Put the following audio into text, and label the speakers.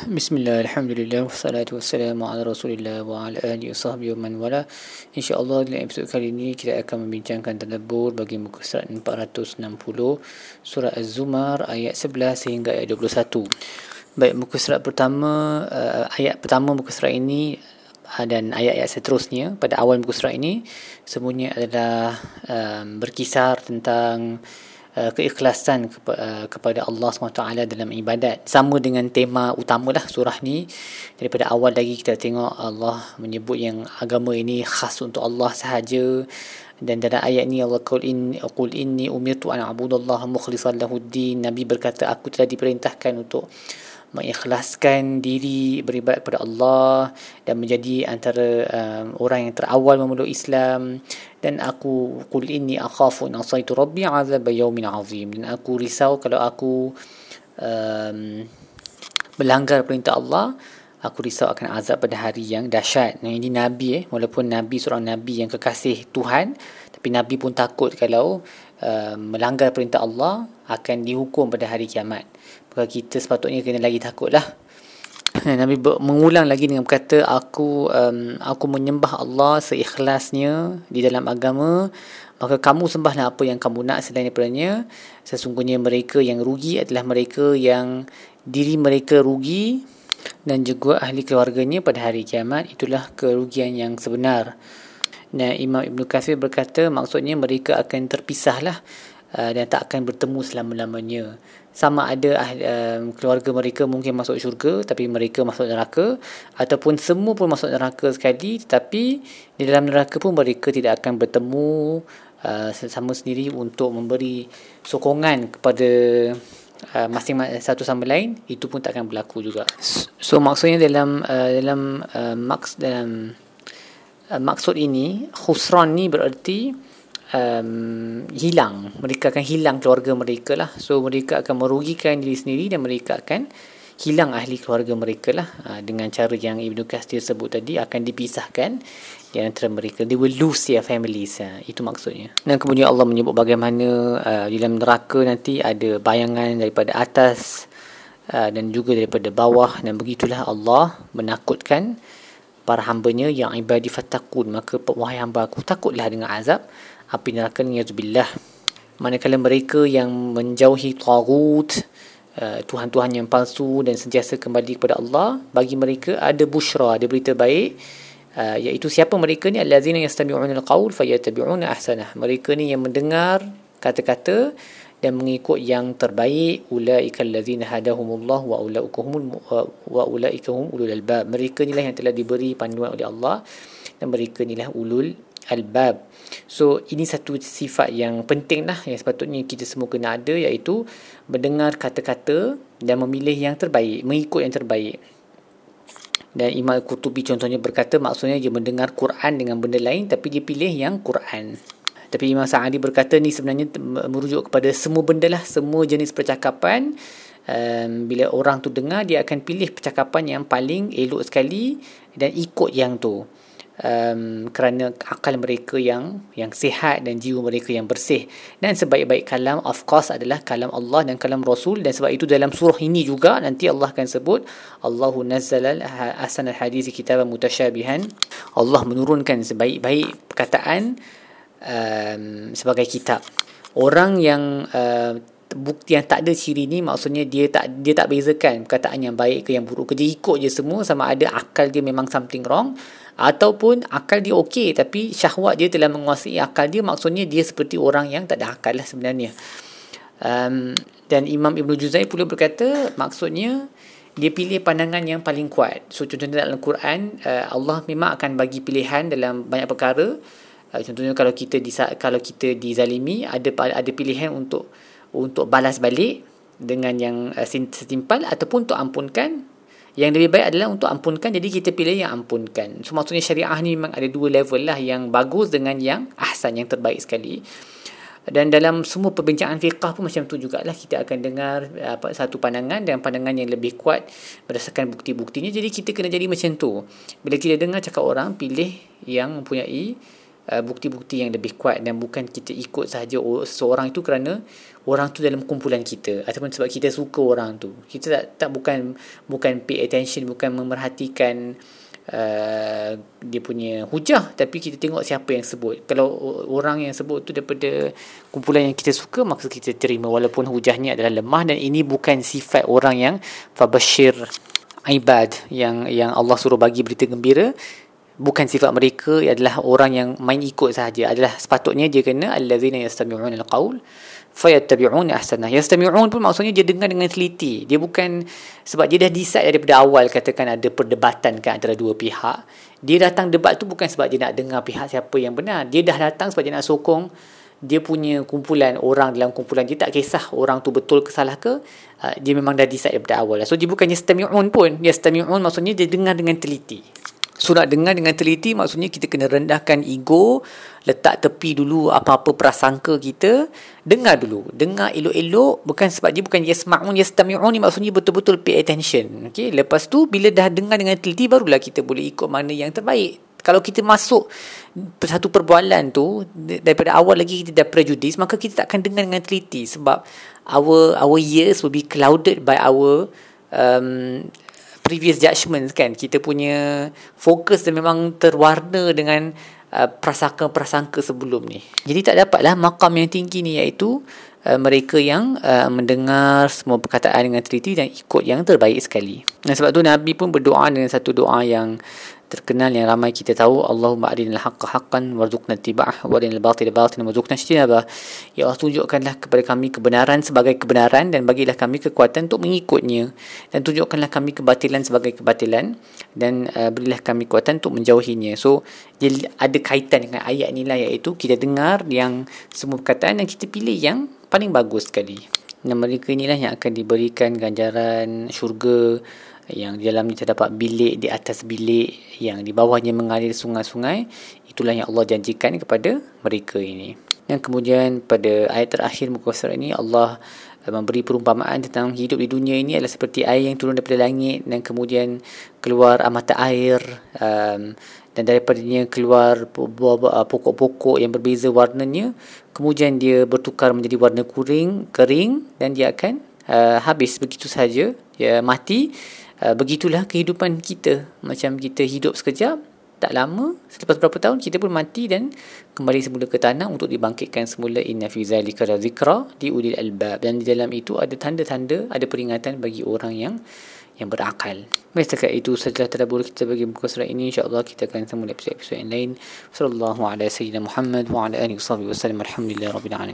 Speaker 1: Bismillah, Alhamdulillah, wassalatu wassalamu ala rasulillah wa ala alihi wa sahbihi wa man wala. InsyaAllah dalam episod kali ini kita akan membincangkan tadabbur bagi muka surat 460 Surah Az-Zumar ayat 11 sehingga ayat 21 Baik, muka surat pertama, uh, ayat pertama muka surat ini uh, dan ayat-ayat seterusnya pada awal muka surat ini Semuanya adalah um, berkisar tentang Uh, keikhlasan uh, kepada Allah SWT dalam ibadat. Sama dengan tema utamalah surah ni. Daripada awal lagi kita tengok Allah menyebut yang agama ini khas untuk Allah sahaja. Dan dalam ayat ni Allah qul in qul inni umirtu an a'budallaha mukhlishan lahuddin nabi berkata aku telah diperintahkan untuk mengikhlaskan diri beribadat kepada Allah dan menjadi antara um, orang yang terawal memeluk Islam dan aku qul inni akhafu an asaitu rabbi azab yawmin azim dan aku risau kalau aku um, melanggar perintah Allah aku risau akan azab pada hari yang dahsyat. Nah ini nabi eh walaupun nabi seorang nabi yang kekasih Tuhan tapi nabi pun takut kalau uh, melanggar perintah Allah akan dihukum pada hari kiamat. Maka kita sepatutnya kena lagi takutlah. Nabi mengulang lagi dengan berkata aku um, aku menyembah Allah seikhlasnya di dalam agama. Maka kamu sembahlah apa yang kamu nak selain daripadanya. Sesungguhnya mereka yang rugi adalah mereka yang diri mereka rugi dan juga ahli keluarganya pada hari kiamat. Itulah kerugian yang sebenar. Dan Imam Ibn Kathir berkata maksudnya mereka akan terpisahlah uh, dan tak akan bertemu selama-lamanya. Sama ada um, keluarga mereka mungkin masuk syurga tapi mereka masuk neraka ataupun semua pun masuk neraka sekali tetapi di dalam neraka pun mereka tidak akan bertemu uh, sama sendiri untuk memberi sokongan kepada uh, masing-masing satu sama lain. Itu pun tak akan berlaku juga. So maksudnya dalam uh, dalam uh, maks dalam uh, maksud ini khusran ni bererti um, hilang. Mereka akan hilang keluarga mereka lah. So mereka akan merugikan diri sendiri dan mereka akan hilang ahli keluarga mereka lah. Uh, dengan cara yang Ibnu Katsir sebut tadi akan dipisahkan di antara mereka. They will lose their families uh, itu maksudnya. Dan kemudian Allah menyebut bagaimana uh, di dalam neraka nanti ada bayangan daripada atas uh, dan juga daripada bawah. Dan begitulah Allah menakutkan para hambanya yang ibadi fatakun. Maka wahai hamba aku takutlah dengan azab api neraka ni yazubillah manakala mereka yang menjauhi tagut uh, tuhan-tuhan yang palsu dan sentiasa kembali kepada Allah bagi mereka ada busyra ada berita baik uh, iaitu siapa mereka ni? Allazina yastami'una alqaul fayattabi'una ahsanah. Mereka ni yang mendengar kata-kata dan mengikut yang terbaik. Ulaika allazina hadahumullah wa ulaikahum wa ulaikahum ulul albab. Mereka inilah yang telah diberi panduan oleh Allah dan mereka inilah ulul albab So ini satu sifat yang penting lah yang sepatutnya kita semua kena ada iaitu mendengar kata-kata dan memilih yang terbaik, mengikut yang terbaik. Dan Imam Al-Qutubi contohnya berkata maksudnya dia mendengar Quran dengan benda lain tapi dia pilih yang Quran. Tapi Imam Sa'adi berkata ni sebenarnya merujuk kepada semua benda lah, semua jenis percakapan. Um, bila orang tu dengar dia akan pilih percakapan yang paling elok sekali dan ikut yang tu um, kerana akal mereka yang yang sihat dan jiwa mereka yang bersih. Dan sebaik-baik kalam of course adalah kalam Allah dan kalam Rasul. Dan sebab itu dalam surah ini juga nanti Allah akan sebut Allahu nazzala ahsan al-hadis kitaban mutasyabihan. Allah menurunkan sebaik-baik perkataan um, sebagai kitab. Orang yang uh, bukti yang tak ada ciri ni maksudnya dia tak dia tak bezakan perkataan yang baik ke yang buruk ke. Dia ikut je semua sama ada akal dia memang something wrong ataupun akal dia okey tapi syahwat dia telah menguasai akal dia. Maksudnya dia seperti orang yang tak ada akal lah sebenarnya. Um, dan Imam Ibn Juzai pula berkata maksudnya dia pilih pandangan yang paling kuat. So contohnya dalam Al-Quran uh, Allah memang akan bagi pilihan dalam banyak perkara. Uh, contohnya kalau kita di, kalau kita dizalimi ada ada pilihan untuk untuk balas balik dengan yang uh, setimpal ataupun untuk ampunkan. Yang lebih baik adalah untuk ampunkan jadi kita pilih yang ampunkan. So maksudnya syariah ni memang ada dua level lah yang bagus dengan yang ahsan yang terbaik sekali. Dan dalam semua perbincangan fiqah pun macam tu jugalah kita akan dengar apa satu pandangan dan pandangan yang lebih kuat berdasarkan bukti-buktinya. Jadi kita kena jadi macam tu. Bila kita dengar cakap orang pilih yang mempunyai uh, bukti-bukti yang lebih kuat dan bukan kita ikut sahaja seorang itu kerana orang tu dalam kumpulan kita. Ataupun sebab kita suka orang tu. Kita tak tak bukan bukan pay attention bukan memerhatikan uh, dia punya hujah. Tapi kita tengok siapa yang sebut. Kalau orang yang sebut tu daripada kumpulan yang kita suka maka kita terima. Walaupun hujahnya adalah lemah dan ini bukan sifat orang yang fabashir ibad yang yang Allah suruh bagi berita gembira bukan sifat mereka adalah orang yang main ikut sahaja. Adalah sepatutnya dia kena allazina yastami'una alqaul fayattabi'una ahsana. Yastami'un pun maksudnya dia dengar dengan teliti. Dia bukan sebab dia dah decide daripada awal katakan ada perdebatan kan antara dua pihak dia datang debat tu bukan sebab dia nak dengar pihak siapa yang benar. Dia dah datang sebab dia nak sokong dia punya kumpulan orang dalam kumpulan dia tak kisah orang tu betul ke salah ke uh, dia memang dah decide daripada awal. So dia bukan yastami'un pun. Yastami'un maksudnya dia dengar dengan teliti so nak dengar dengan teliti maksudnya kita kena rendahkan ego letak tepi dulu apa-apa prasangka kita. Dengar dulu. Dengar elok-elok bukan sebab dia bukan yasma'un yastami'un ni maksudnya betul-betul pay attention. Okey lepas tu bila dah dengar dengan teliti barulah kita boleh ikut mana yang terbaik. Kalau kita masuk satu perbualan tu daripada awal lagi kita dah prejudice maka kita tak akan dengar dengan teliti sebab our our ears will be clouded by our um, previous judgments kan. Kita punya fokus memang terwarna dengan uh, prasangka-prasangka sebelum ni. Jadi tak dapatlah makam yang tinggi ni iaitu uh, mereka yang uh, mendengar semua perkataan dengan teliti dan ikut yang terbaik sekali. Dan sebab tu Nabi pun berdoa dengan satu doa yang terkenal yang ramai kita tahu Allahumma arinal haqqa haqqan warzuqna ittiba'ah wa arinal batila batilan warzuqna ijtinabah. Ya Allah tunjukkanlah kepada kami kebenaran sebagai kebenaran dan bagilah kami kekuatan untuk mengikutnya. Dan tunjukkanlah kami kebatilan sebagai kebatilan dan uh, berilah kami kekuatan untuk menjauhinya. So dia ada kaitan dengan ayat inilah iaitu kita dengar yang semua perkataan dan kita pilih yang paling bagus sekali. Dan mereka inilah yang akan diberikan ganjaran syurga yang di dalamnya terdapat bilik di atas bilik yang di bawahnya mengalir sungai-sungai. Itulah yang Allah janjikan kepada mereka ini. Dan kemudian pada ayat terakhir muka surat ini Allah memberi perumpamaan tentang hidup di dunia ini adalah seperti air yang turun daripada langit dan kemudian keluar mata air um, dan daripadanya keluar pokok-pokok yang berbeza warnanya. Kemudian dia bertukar menjadi warna kuring kering dan dia akan uh, habis begitu saja ya mati uh, begitulah kehidupan kita macam kita hidup sekejap tak lama selepas beberapa tahun kita pun mati dan kembali semula ke tanah untuk dibangkitkan semula inna fi zalika zikra di ulil albab dan di dalam itu ada tanda-tanda ada peringatan bagi orang yang yang berakal. Baik setakat itu setelah tadabbur kita bagi buku surat ini insya-Allah kita akan sambung episod-episod yang lain. Sallallahu alaihi wasallam Muhammad wa ala alihi wasallam alhamdulillah rabbil alamin.